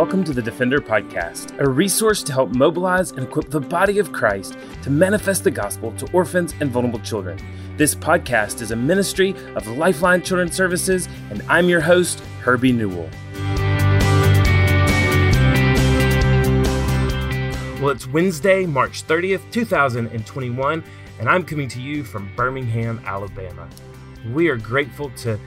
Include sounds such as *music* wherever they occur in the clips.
welcome to the Defender Podcast, a resource to help mobilize and equip the body of Christ to manifest the gospel to orphans and vulnerable children. This podcast is a ministry of Lifeline Children's Services, and I'm your host, Herbie Newell. Well, it's Wednesday, March 30th, 2021, and I'm coming to you from Birmingham, Alabama. We are grateful to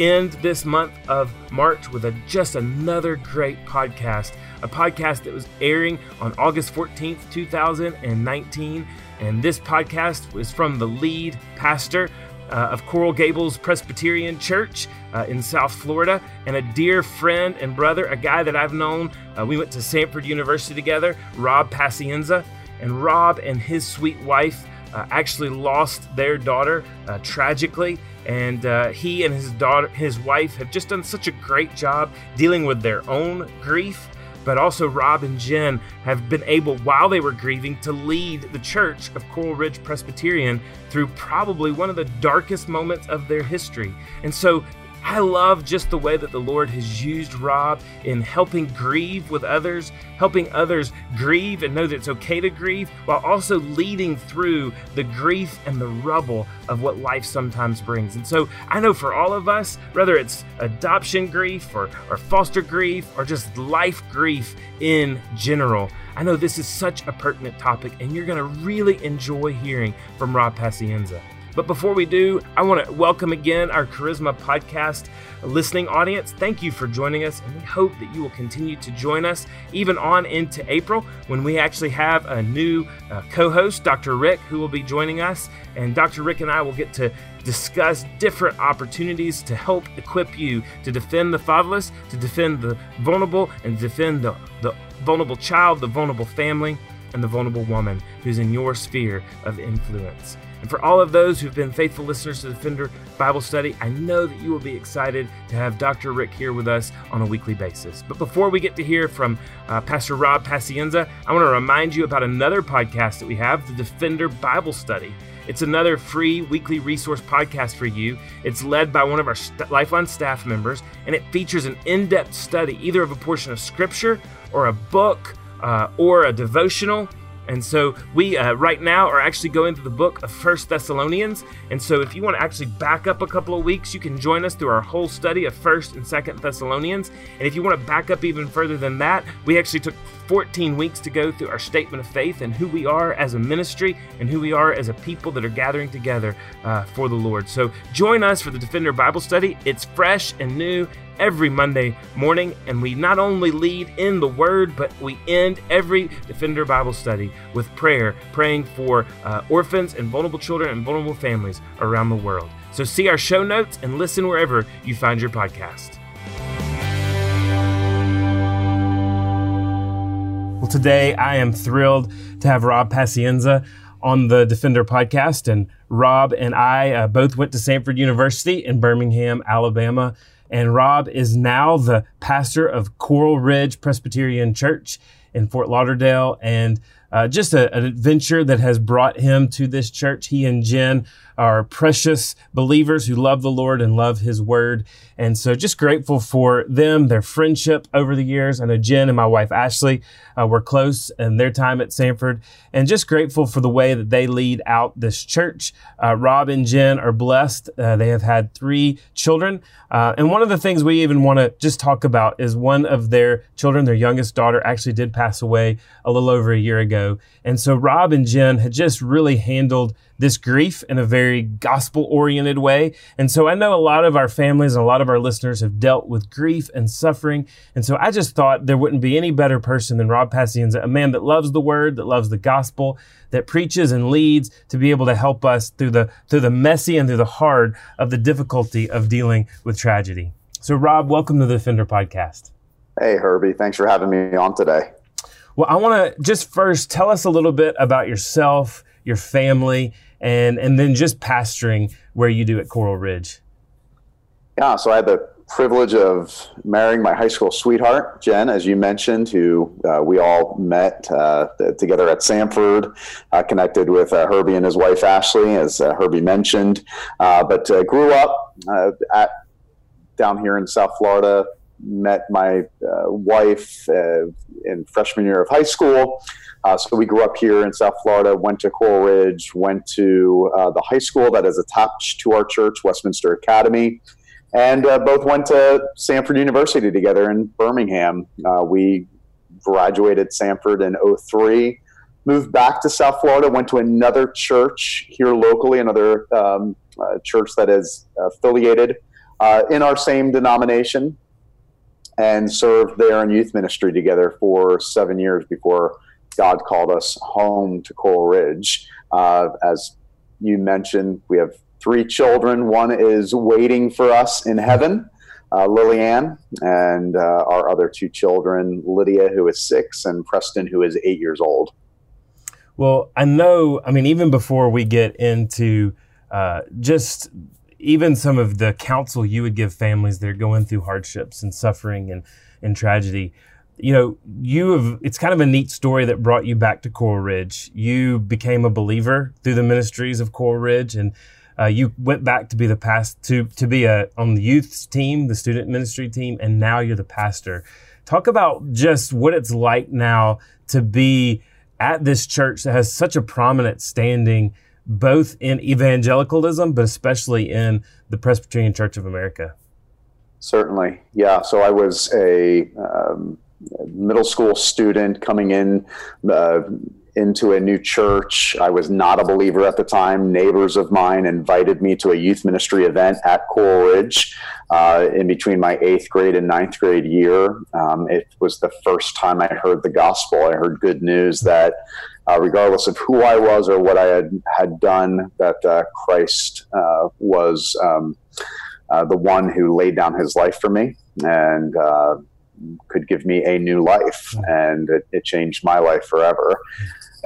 end this month of March with a, just another great podcast. A podcast that was airing on August 14th, 2019. And this podcast was from the lead pastor uh, of Coral Gables Presbyterian Church uh, in South Florida, and a dear friend and brother, a guy that I've known. Uh, we went to Samford University together, Rob Pacienza. And Rob and his sweet wife uh, actually lost their daughter uh, tragically and uh, he and his daughter, his wife, have just done such a great job dealing with their own grief. But also, Rob and Jen have been able, while they were grieving, to lead the church of Coral Ridge Presbyterian through probably one of the darkest moments of their history. And so, I love just the way that the Lord has used Rob in helping grieve with others, helping others grieve and know that it's okay to grieve, while also leading through the grief and the rubble of what life sometimes brings. And so I know for all of us, whether it's adoption grief or, or foster grief or just life grief in general, I know this is such a pertinent topic, and you're going to really enjoy hearing from Rob Pacienza. But before we do, I want to welcome again our Charisma podcast listening audience. Thank you for joining us, and we hope that you will continue to join us even on into April when we actually have a new uh, co host, Dr. Rick, who will be joining us. And Dr. Rick and I will get to discuss different opportunities to help equip you to defend the fatherless, to defend the vulnerable, and defend the, the vulnerable child, the vulnerable family, and the vulnerable woman who's in your sphere of influence. And for all of those who've been faithful listeners to the Defender Bible Study, I know that you will be excited to have Dr. Rick here with us on a weekly basis. But before we get to hear from uh, Pastor Rob Pacienza, I want to remind you about another podcast that we have, the Defender Bible Study. It's another free weekly resource podcast for you. It's led by one of our st- Lifeline staff members, and it features an in depth study either of a portion of Scripture or a book uh, or a devotional and so we uh, right now are actually going through the book of First Thessalonians. And so if you want to actually back up a couple of weeks, you can join us through our whole study of First and Second Thessalonians. And if you want to back up even further than that, we actually took 14 weeks to go through our statement of faith and who we are as a ministry and who we are as a people that are gathering together uh, for the Lord. So join us for the Defender Bible Study. It's fresh and new every Monday morning, and we not only lead in the Word, but we end every Defender Bible study with prayer, praying for uh, orphans and vulnerable children and vulnerable families around the world. So see our show notes and listen wherever you find your podcast. Well, today I am thrilled to have Rob Pacienza on the Defender podcast. And Rob and I uh, both went to Samford University in Birmingham, Alabama. And Rob is now the pastor of Coral Ridge Presbyterian Church in Fort Lauderdale. And uh, just a, an adventure that has brought him to this church. He and Jen are precious believers who love the Lord and love His Word. And so just grateful for them, their friendship over the years. I know Jen and my wife Ashley uh, were close in their time at Samford, and just grateful for the way that they lead out this church. Uh, Rob and Jen are blessed. Uh, they have had three children. Uh, and one of the things we even want to just talk about is one of their children, their youngest daughter, actually did pass away a little over a year ago. And so Rob and Jen had just really handled this grief in a very gospel oriented way. And so I know a lot of our families and a lot of our listeners have dealt with grief and suffering. And so I just thought there wouldn't be any better person than Rob Pacienza, a man that loves the word, that loves the gospel, that preaches and leads to be able to help us through the, through the messy and through the hard of the difficulty of dealing with tragedy. So Rob, welcome to the Defender podcast. Hey, Herbie. Thanks for having me on today. Well, I want to just first tell us a little bit about yourself, your family, and and then just pastoring where you do at Coral Ridge. Yeah, so I had the privilege of marrying my high school sweetheart, Jen, as you mentioned, who uh, we all met uh, together at Samford, uh, connected with uh, Herbie and his wife Ashley, as uh, Herbie mentioned, uh, but grew up at down here in South Florida, met my wife in freshman year of high school. Uh, so we grew up here in South Florida, went to Coral Ridge, went to uh, the high school that is attached to our church, Westminster Academy, and uh, both went to Samford University together in Birmingham. Uh, we graduated Samford in 03, moved back to South Florida, went to another church here locally, another um, uh, church that is affiliated uh, in our same denomination, and served there in youth ministry together for seven years before God called us home to Coral Ridge. Uh, as you mentioned, we have three children. One is waiting for us in heaven, uh, Lillian, and uh, our other two children, Lydia, who is six, and Preston, who is eight years old. Well, I know, I mean, even before we get into uh, just even some of the counsel you would give families that are going through hardships and suffering and, and tragedy, you know, you have, it's kind of a neat story that brought you back to Coral Ridge. You became a believer through the ministries of Coral Ridge and uh, you went back to be the past to, to be a, on the youth team, the student ministry team, and now you're the pastor. Talk about just what it's like now to be at this church that has such a prominent standing, both in evangelicalism, but especially in the Presbyterian Church of America. Certainly. Yeah. So I was a, um, middle school student coming in uh, into a new church. I was not a believer at the time. Neighbors of mine invited me to a youth ministry event at Coral Ridge uh, in between my eighth grade and ninth grade year. Um, it was the first time I heard the gospel. I heard good news that. Uh, regardless of who I was or what I had, had done, that uh, Christ uh, was um, uh, the one who laid down his life for me. And could give me a new life, hmm. and it, it changed my life forever.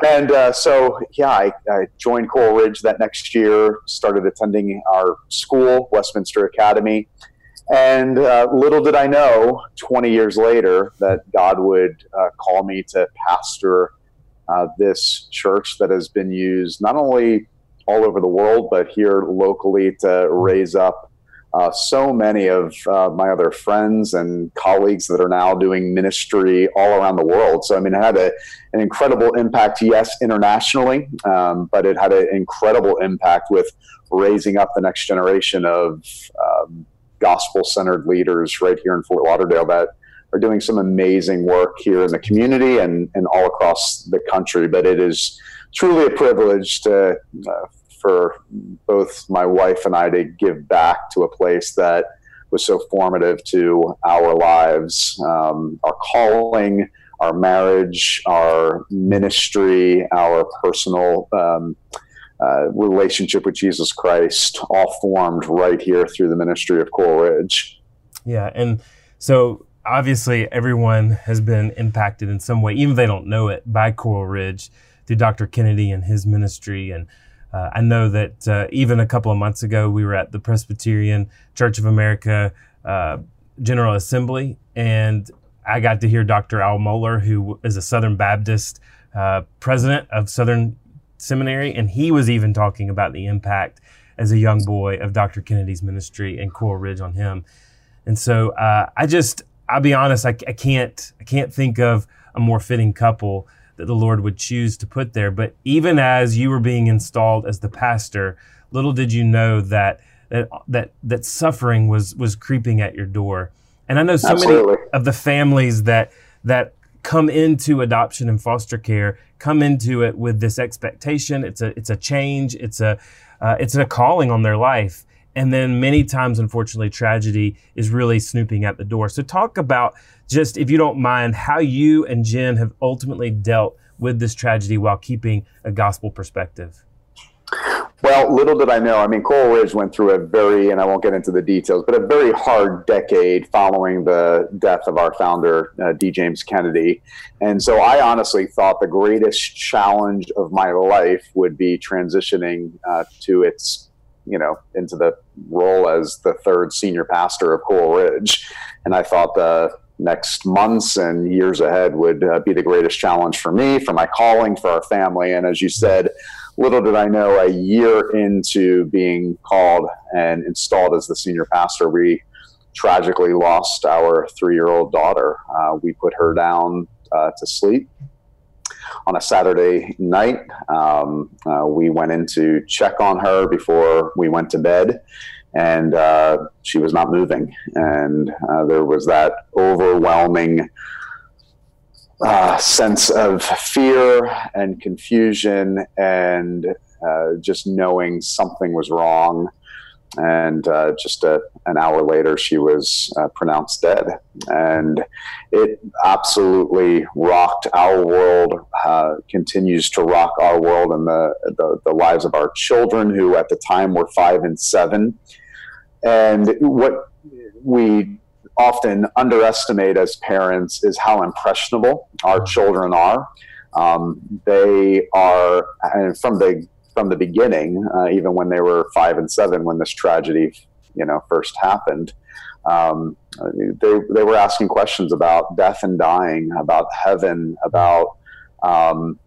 And uh, so, yeah, I, I, joined Coral Ridge that next year, started attending our school, Westminster Academy. And uh, little did I know 20 years later that God would uh, call me to pastor uh, this church that has been used not only all over the world, but here locally to raise up uh, so many of uh, my other friends and colleagues that are now doing ministry all around the world. So, I mean, it had a, an incredible impact, yes, internationally, um, but it had an incredible impact with raising up the next generation of um, gospel centered leaders right here in Fort Lauderdale that are doing some amazing work here in the community and, and all across the country. But it is truly a privilege to uh, for both my wife and I to give back to a place that was so formative to our lives, um, our calling, our marriage, our ministry, our personal um, uh, relationship with Jesus Christ, all formed right here through the ministry of Coral Ridge. Yeah, and so obviously everyone has been impacted in some way, even if they don't know it, by Coral Ridge through Dr. Kennedy and his ministry and uh, I know that uh, even a couple of months ago, we were at the Presbyterian Church of America uh, General Assembly, and I got to hear Dr. Al Mohler, who is a Southern Baptist uh, president of Southern Seminary, and he was even talking about the impact as a young boy of Dr. Kennedy's ministry and Coral Ridge on him. And so uh, I just, I'll be honest, I, I can't, I can't think of a more fitting couple that the Lord would choose to put there. But even as you were being installed as the pastor, little did you know that that that, that suffering was was creeping at your door. And I know so Absolutely. many of the families that that come into adoption and foster care come into it with this expectation. It's a it's a change. It's a uh, it's a calling on their life. And then many times, unfortunately, tragedy is really snooping at the door. So talk about just, if you don't mind, how you and Jen have ultimately dealt with this tragedy while keeping a gospel perspective. Well, little did I know. I mean, Coral Ridge went through a very, and I won't get into the details, but a very hard decade following the death of our founder, uh, D. James Kennedy. And so I honestly thought the greatest challenge of my life would be transitioning uh, to its, you know, into the role as the third senior pastor of Coral Ridge. And I thought the next months and years ahead would uh, be the greatest challenge for me, for my calling, for our family. And as you said, little did I know, a year into being called and installed as the senior pastor, we tragically lost our three year old daughter. Uh, we put her down uh, to sleep on a Saturday night. Um, uh, we went in to check on her before we went to bed, and uh, she was not moving. And uh, there was that overwhelming uh, sense of fear and confusion and uh, just knowing something was wrong. And uh, just a, an hour later, she was uh, pronounced dead. And it absolutely rocked our world, uh, continues to rock our world and the, the, the lives of our children, who at the time were five and seven. And what we often underestimate as parents is how impressionable our children are. Um, they are, and from the from the beginning, uh, even when they were five and seven, when this tragedy, you know, first happened, um, they they were asking questions about death and dying, about heaven, about um,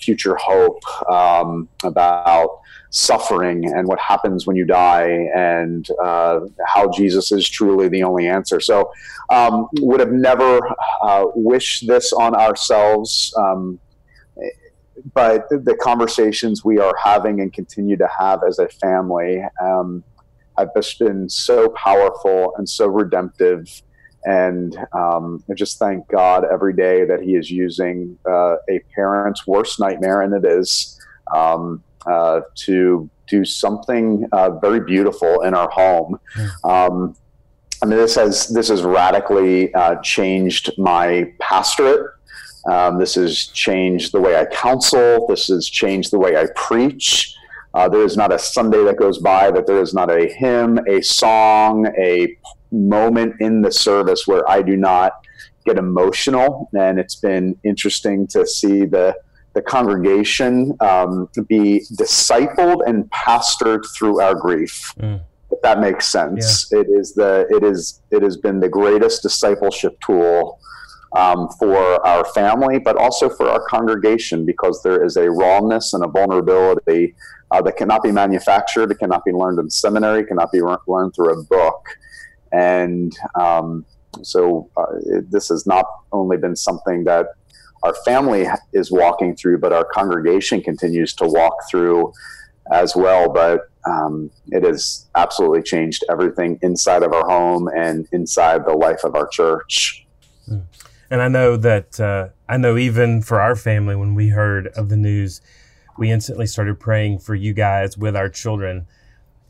future hope, um, about suffering and what happens when you die, and uh, how Jesus is truly the only answer. So, um, would have never uh, wished this on ourselves. Um, but the conversations we are having and continue to have as a family um, have just been so powerful and so redemptive and um, I just thank God every day that He is using uh, a parent's worst nightmare, and it is, um, uh, to do something uh, very beautiful in our home. Um, I mean, this has this has radically uh, changed my pastorate. Um, this has changed the way I counsel. This has changed the way I preach. Uh, there is not a Sunday that goes by that there is not a hymn, a song, a moment in the service where I do not get emotional, and it's been interesting to see the the congregation um, be discipled and pastored through our grief. Mm. If that makes sense, yeah. it is the it is it has been the greatest discipleship tool um, for our family, but also for our congregation because there is a rawness and a vulnerability uh, that cannot be manufactured, it cannot be learned in seminary, cannot be learned through a book. And um, so uh, it, this has not only been something that our family is walking through, but our congregation continues to walk through as well. But um, it has absolutely changed everything inside of our home and inside the life of our church. And I know that uh, I know even for our family, when we heard of the news, we instantly started praying for you guys with our children.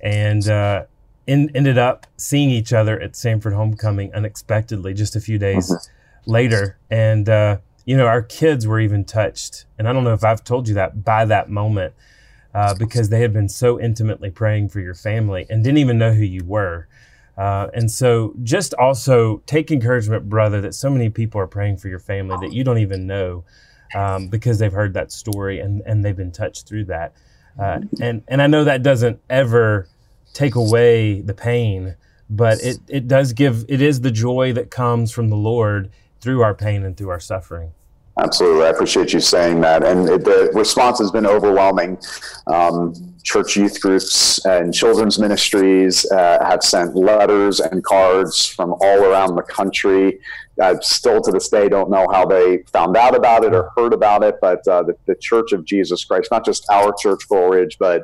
And uh, in, ended up seeing each other at Samford Homecoming unexpectedly just a few days mm-hmm. later. And, uh, you know, our kids were even touched. And I don't know if I've told you that by that moment uh, because they had been so intimately praying for your family and didn't even know who you were. Uh, and so just also take encouragement, brother, that so many people are praying for your family that you don't even know um, because they've heard that story and, and they've been touched through that. Uh, and, and I know that doesn't ever take away the pain, but it, it does give, it is the joy that comes from the Lord through our pain and through our suffering. Absolutely. I appreciate you saying that. And it, the response has been overwhelming. Um, church youth groups and children's ministries uh, have sent letters and cards from all around the country. I still to this day don't know how they found out about it or heard about it, but uh, the, the, Church of Jesus Christ, not just our church, Coral Ridge, but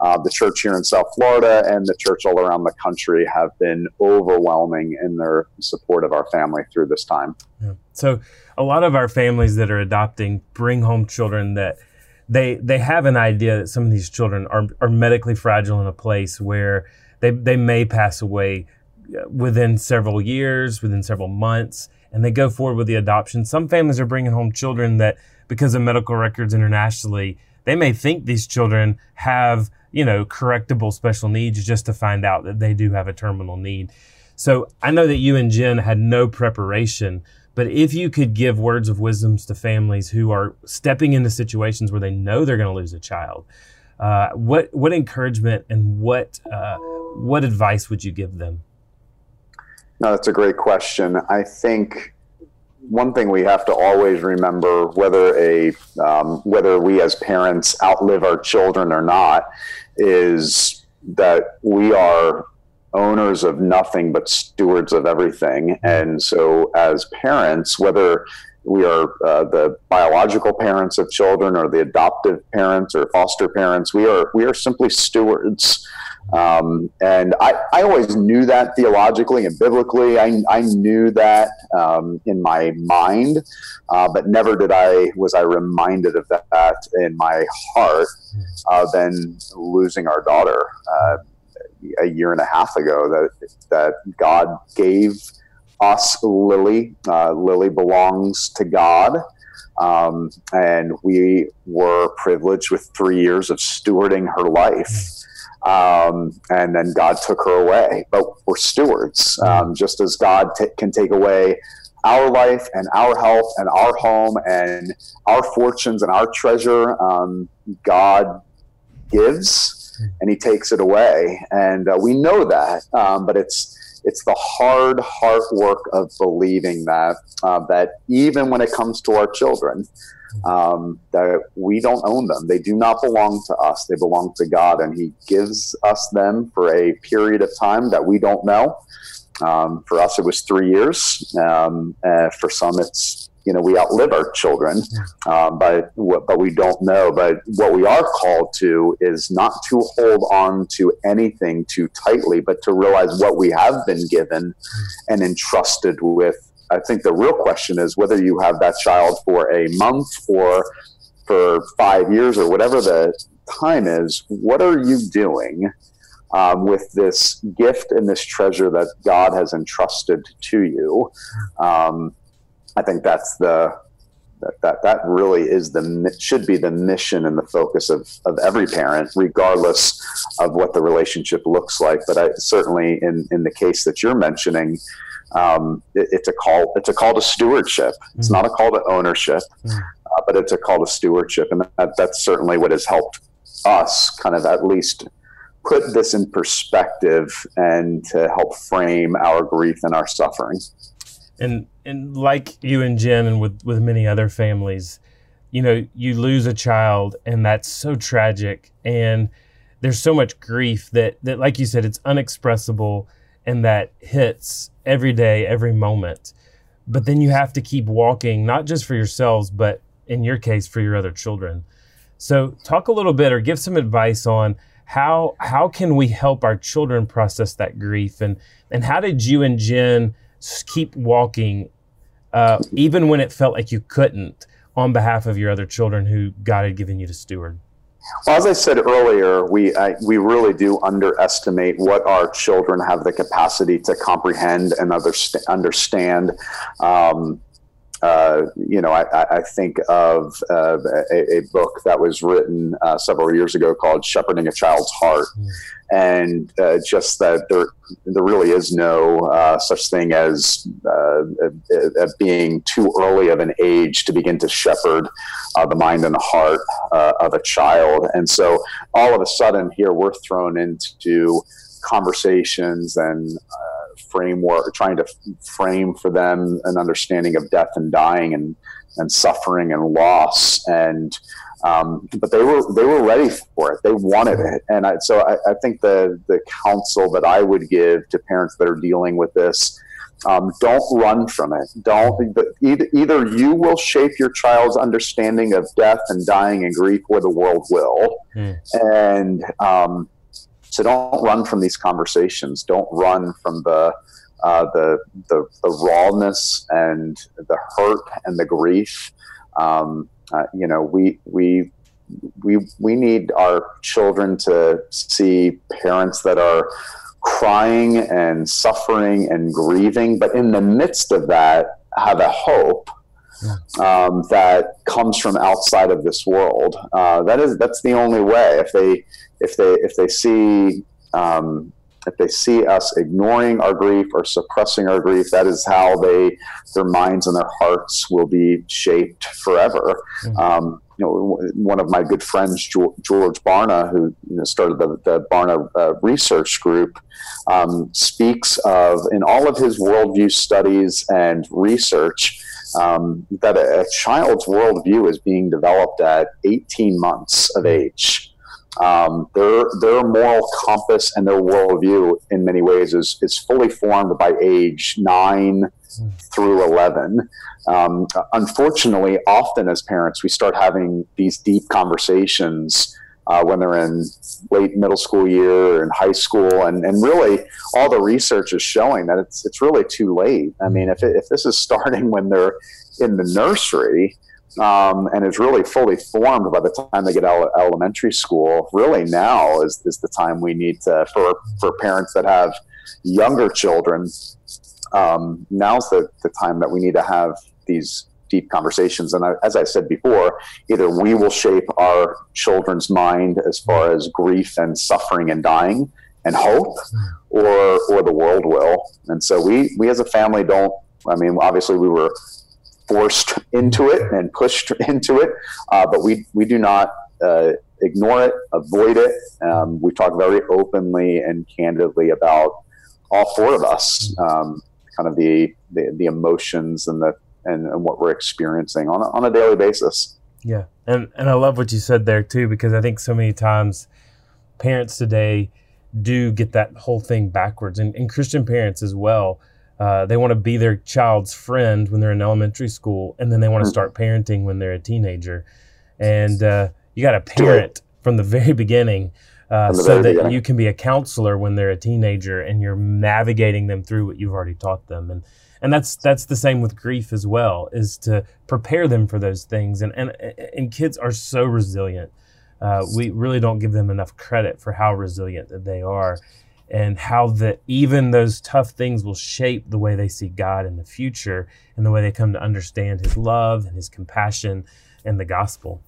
uh, the church here in South Florida and the church all around the country have been overwhelming in their support of our family through this time. Yeah. So, a lot of our families that are adopting bring home children that they they have an idea that some of these children are are medically fragile in a place where they they may pass away uh, within several years, within several months, and they go forward with the adoption. Some families are bringing home children that because of medical records internationally, they may think these children have, you know, correctable special needs just to find out that they do have a terminal need. So I know that you and Jen had no preparation but if you could give words of wisdoms to families who are stepping into situations where they know they're going to lose a child, uh, what what encouragement and what uh, what advice would you give them? No, that's a great question. I think one thing we have to always remember, whether a um, whether we as parents outlive our children or not, is that we are owners of nothing but stewards of everything. And so, as parents, whether we are uh, the biological parents of children or the adoptive parents or foster parents, we are we are simply stewards. Um, and I, I always knew that theologically and biblically. I, I knew that um, in my mind, uh, but never did I was I reminded of that in my heart. Uh, then losing our daughter uh, a year and a half ago, that that God gave us Lily. Uh, Lily belongs to God. Um, and we were privileged with three years of stewarding her life um, and then God took her away. But we're stewards, um, just as God t- can take away our life and our health and our home and our fortunes and our treasure. Um, God gives, and He takes it away, and uh, we know that. Um, but it's it's the hard heart work of believing that uh, that even when it comes to our children um, that we don't own them. They do not belong to us. They belong to God, and He gives us them for a period of time that we don't know. Um, for us, it was three years. Um, for some, it's you know we outlive our children, um, but but we don't know. But what we are called to is not to hold on to anything too tightly, but to realize what we have been given and entrusted with I think the real question is whether you have that child for a month or for five years or whatever the time is, what are you doing um, with this gift and this treasure that God has entrusted to you? Um, I think that's the that, that that really is the should be the mission and the focus of, of every parent, regardless of what the relationship looks like. But I, certainly in in the case that you're mentioning, um, it, it's a call. It's a call to stewardship. It's mm. not a call to ownership, mm. uh, but it's a call to stewardship, and that, that's certainly what has helped us kind of at least put this in perspective and to help frame our grief and our suffering. And and like you and Jen, and with with many other families, you know, you lose a child, and that's so tragic, and there's so much grief that that, like you said, it's unexpressible and that hits every day, every moment. But then you have to keep walking, not just for yourselves, but in your case, for your other children. So, talk a little bit or give some advice on how how can we help our children process that grief, and and how did you and Jen keep walking, uh, even when it felt like you couldn't, on behalf of your other children who God had given you to steward? Well, as I said earlier, we I, we really do underestimate what our children have the capacity to comprehend and understand. Um, uh, you know, I, I think of uh, a, a, book that was written uh, several years ago called "Shepherding a Child's Heart," and uh, just that there there really is no uh, such thing as being too early of an age to begin to shepherd the mind and the heart of a child. And so, all of a sudden, here we're thrown into conversations and framework, trying to frame for them an understanding of death and dying and and suffering and loss and um, but they were they were ready for it. They wanted it, and I, so I, I, think the the counsel that I would give to parents that are dealing with this: um, don't run from it. Don't either, either you will shape your child's understanding of death and dying and grief, or the world will. Mm. And um, so don't run from these conversations. Don't run from the uh, the, the, the rawness and the hurt and the grief. Um, uh, you know, we we we we need our children to see parents that are crying and suffering and grieving, but in the midst of that, have a hope um, that comes from outside of this world. Uh, that is that's the only way. If they if they if they see um, if they see us ignoring our grief or suppressing our grief, that is how they their minds and their hearts will be shaped forever. Mm-hmm. Um, you know, one of my good friends, George Barna, who you know, started the, the Barna uh, Research Group, um, speaks of in all of his worldview studies and research um, that a, a child's worldview is being developed at 18 months of age. um, their their moral compass and their worldview in many ways is is fully formed by age nine through eleven. Um, unfortunately, often as parents, we start having these deep conversations. Uh, when they're in late middle school year or in high school, and, and really all the research is showing that it's it's really too late. I mean, if, it, if this is starting when they're in the nursery, um, and is really fully formed by the time they get out elementary school. Really, now is, is the time we need to for for parents that have younger children. Um, now's the, the time that we need to have these deep conversations. And I, as I said before, either we will shape our children's mind as far as grief and suffering and dying and hope, or or the world will. And so we we as a family don't. I mean, obviously we were forced into it and pushed into it, uh, but we we do not uh, ignore it, avoid it. Um, we talk very openly and candidly about all four of us, um, kind of the, the, the emotions and the and, and, what we're experiencing on a, on a daily basis. Yeah, and and I love what you said there too because I think so many times parents today do get that whole thing backwards, and, and Christian parents as well uh, they want to be their child's friend when they're in elementary school, and then they want to mm-hmm. start parenting when they're a teenager. And uh, you got to parent from the *laughs* very beginning uh, the so very that beginning. you can be a counselor when they're a teenager, and you're navigating them through what you've already taught them. And and that's that's the same with grief as well, is to prepare them for those things. And and and kids are so resilient. Uh, we really don't give them enough credit for how resilient that they are and how that even those tough things will shape the way they see God in the future and the way they come to understand His love and His compassion and the gospel.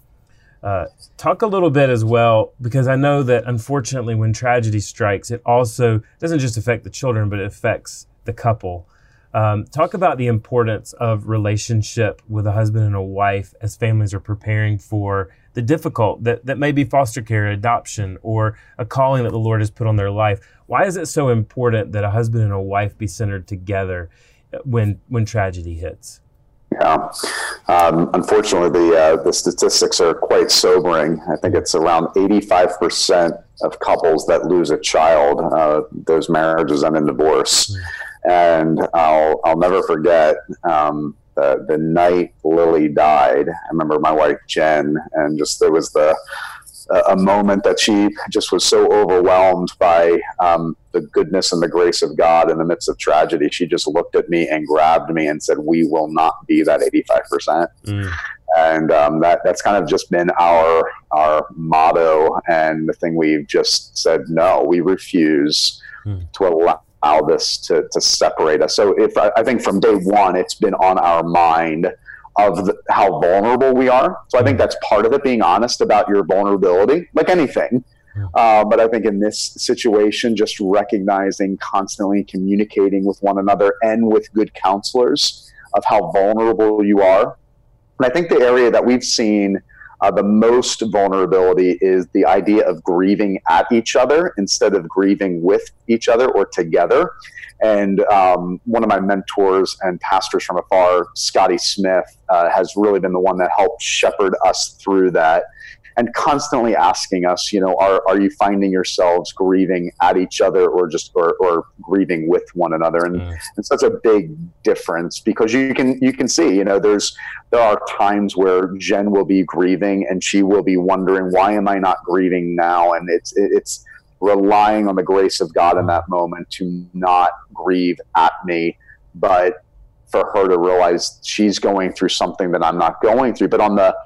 Uh, talk a little bit as well, because I know that unfortunately, when tragedy strikes, it also doesn't just affect the children, but it affects the couple. Um, talk about the importance of relationship with a husband and a wife as families are preparing for the difficult that, that may be foster care, adoption, or a calling that the Lord has put on their life. Why is it so important that a husband and a wife be centered together when when tragedy hits? Yeah, um, unfortunately, the uh, the statistics are quite sobering. I think it's around eighty five percent of couples that lose a child, uh, those marriages end in divorce. Mm. And I'll I'll never forget um, the the night Lily died. I remember my wife Jen, and just there was the a moment that she just was so overwhelmed by um, the goodness and the grace of God in the midst of tragedy. She just looked at me and grabbed me and said, "We will not be that 85 percent." Mm. And um, that that's kind of just been our our motto and the thing we've just said. No, we refuse mm. to allow this to, to separate us. So if I, I, think from day one, it's been on our mind of the, how vulnerable we are. So I think that's part of it, being honest about your vulnerability, like anything. Uh, but I think in this situation, just recognizing, constantly communicating with one another and with good counselors of how vulnerable you are. And I think the area that we've seen uh, the most vulnerability is the idea of grieving at each other instead of grieving with each other or together. And um, one of my mentors and pastors from afar, Scotty Smith, uh, has really been the one that helped shepherd us through that and constantly asking us, you know, are, are you finding yourselves grieving at each other or just or, or grieving with one another? And mm. it's such a big difference because you can you can see, you know, there's there are times where Jen will be grieving and she will be wondering why am I not grieving now? And it's it's relying on the grace of God in that moment to not grieve at me, but for her to realize she's going through something that I'm not going through. But on the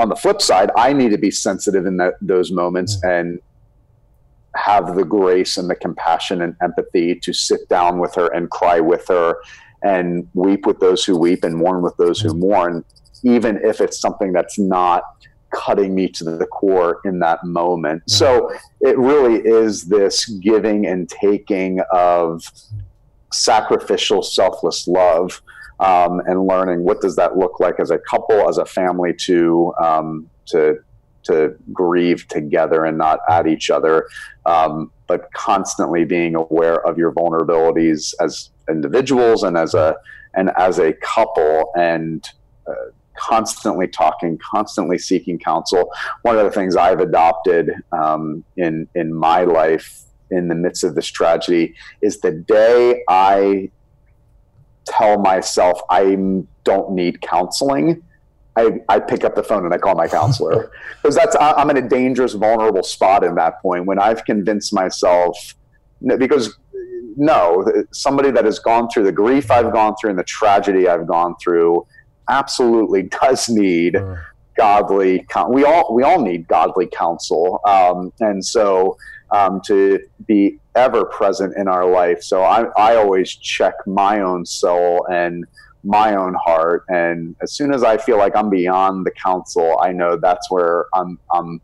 on the flip side, I need to be sensitive in that, those moments mm-hmm. and have the grace and the compassion and empathy to sit down with her and cry with her and weep with those who weep and mourn with those who mm-hmm. mourn, even if it's something that's not cutting me to the core in that moment. Mm-hmm. So it really is this giving and taking of sacrificial, selfless love. Um, and learning what does that look like as a couple, as a family, to um, to to grieve together and not at each other, um, but constantly being aware of your vulnerabilities as individuals and as a and as a couple, and uh, constantly talking, constantly seeking counsel. One of the things I've adopted um, in in my life in the midst of this tragedy is the day I tell myself I don't need counseling. I, I pick up the phone and I call my counselor *laughs* because that's I'm in a dangerous, vulnerable spot in that point when I've convinced myself because no, somebody that has gone through the grief I've gone through and the tragedy I've gone through absolutely *laughs* does need godly. We all we all need godly counsel, um, and so um, to be ever present in our life. So I I always check my own soul and my own heart, and as soon as I feel like I'm beyond the counsel, I know that's where I'm I'm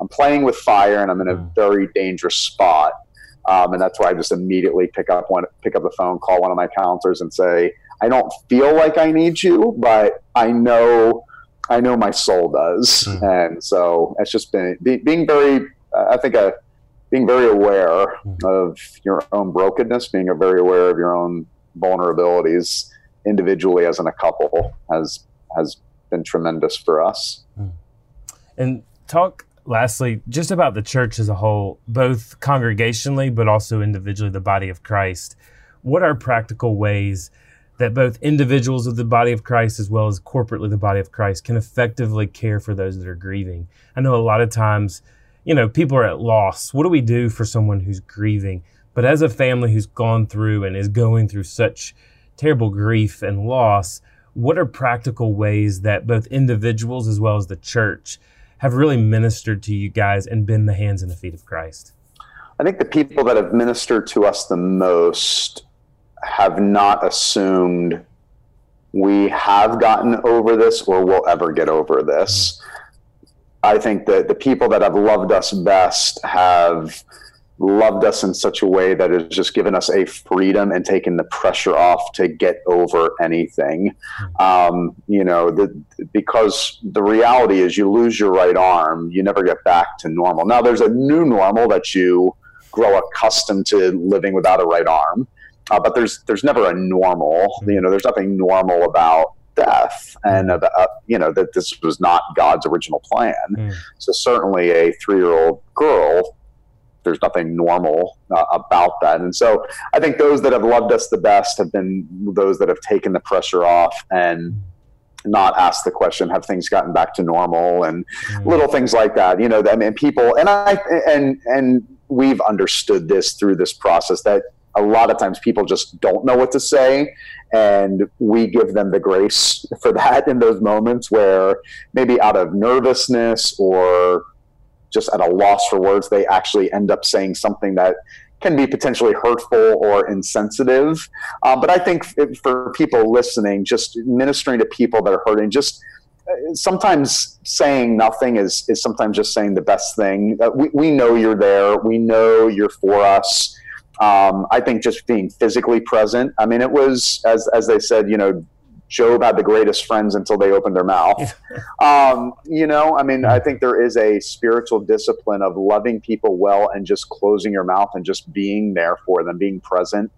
I'm playing with fire, and I'm in a mm. very dangerous spot. Um, and that's why I just immediately pick up one, pick up the phone, call one of my counselors, and say, "I don't feel like I need you, but I know, I know my soul does." Mm-hmm. And so it's just been be, being very, uh, I think, a being very aware mm-hmm. of your own brokenness, being very aware of your own vulnerabilities individually as in a couple has has been tremendous for us. Mm. And talk lastly, just about the church as a whole, both congregationally but also individually, the body of Christ. What are practical ways that both individuals of the body of Christ as well as corporately the body of Christ can effectively care for those that are grieving? I know a lot of times, you know, people are at loss. What do we do for someone who's grieving? But as a family who's gone through and is going through such terrible grief and loss, what are practical ways that both individuals as well as the church have really ministered to you guys and been the hands and the feet of Christ? I think the people that have ministered to us the most have not assumed we have gotten over this or will ever get over this. I think that the people that have loved us best have loved us in such a way that has just given us a freedom and taken the pressure off to get over anything. Um, you know, the, because the reality is you lose your right arm, you never get back to normal. Now, there's a new normal that you grow accustomed to living without a right arm, uh, but there's there's never a normal. You know, there's nothing normal about death and about, you know that this was not god's original plan mm. so certainly a three-year-old girl there's nothing normal uh, about that. And so I think those that have loved us the best have been those that have taken the pressure off and not asked the question, have things gotten back to normal and mm. little things like that. You know, I mean, people, and I, and, and we've understood this through this process that a lot of times people just don't know what to say and we give them the grace *laughs* for that in those moments where maybe out of nervousness or just at a loss for words, they actually end up saying something that can be potentially hurtful or insensitive. Uh, but I think for people listening, just ministering to people that are hurting, just uh, sometimes saying nothing is, is sometimes just saying the best thing. Uh, we, we know you're there. We know you're for us. Um, I think just being physically present. I mean, it was as as they said, you know, Job had the greatest friends until they opened their mouth. *laughs* um, you know, I mean, I think there is a spiritual discipline of loving people well and just closing your mouth and just being there for them, being present,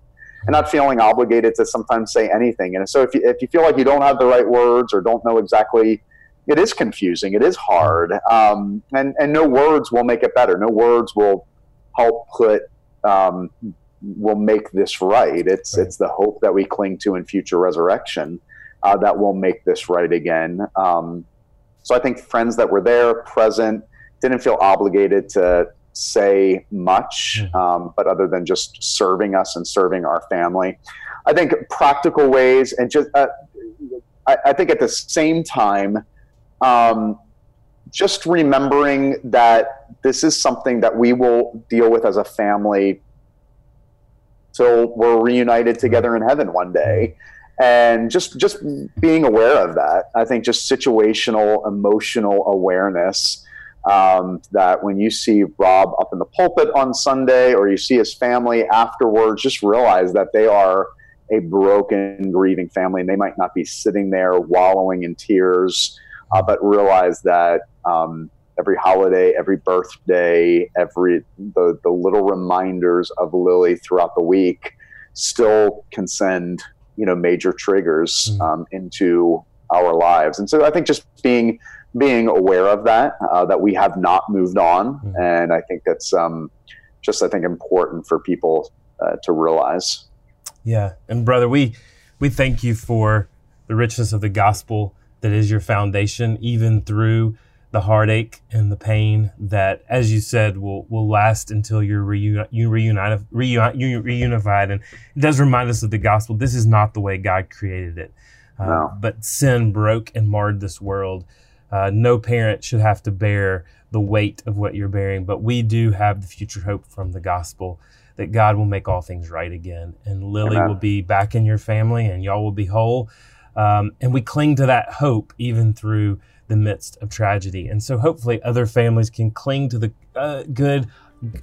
and not feeling obligated to sometimes say anything. And so if you, if you feel like you don't have the right words or don't know exactly, it is confusing. It is hard. Um, and, and no words will make it better. No words will help put um, will make this right. It's right. it's the hope that we cling to in future resurrection uh, that will make this right again. Um, so I think friends that were there, present, didn't feel obligated to say much, hmm. um, but other than just serving us and serving our family. I think practical ways, and just uh, I, I, think at the same time, um, just remembering that this is something that we will deal with as a family till we're reunited together in heaven one day. And just just being aware of that i think just situational emotional awareness um, that when you see rob up in the pulpit on sunday or you see his family afterwards just realize that they are a broken grieving family and they might not be sitting there wallowing in tears uh, but realize that um, every holiday every birthday every the, the little reminders of lily throughout the week still can send you know major triggers mm. um, into our lives. And so I think just being being aware of that, uh, that we have not moved on, mm-hmm. and I think that's um, just I think important for people uh, to realize. Yeah, and brother, we we thank you for the richness of the gospel that is your foundation, even through the heartache and the pain that, as you said, will will last until you're reuni- you reunite, reuni- reunified. And it does remind us of the gospel. This is not the way God created it. Uh, no. But sin broke and marred this world. Uh, no parent should have to bear the weight of what you're bearing, but we do have the future hope from the gospel that God will make all things right again. And Lily Amen. will be back in your family and y'all will be whole. Um, and we cling to that hope even through the midst of tragedy. And so hopefully other families can cling to the uh, good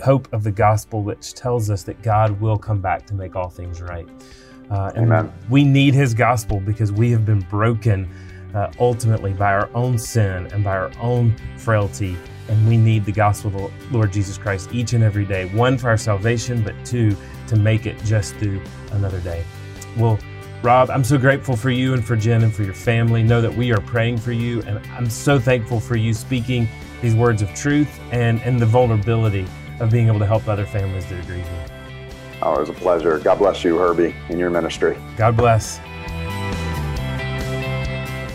hope of the gospel, which tells us that God will come back to make all things right. Uh, and Amen. we need his gospel because we have been broken uh, ultimately by our own sin and by our own frailty. And we need the gospel of the Lord Jesus Christ each and every day. One, for our salvation, but two, to make it just through another day. Well, Rob, I'm so grateful for you and for Jen and for your family. Know that we are praying for you, and I'm so thankful for you speaking these words of truth and, and the vulnerability of being able to help other families that are grieving. Oh, it was a pleasure. God bless you, Herbie, in your ministry. God bless.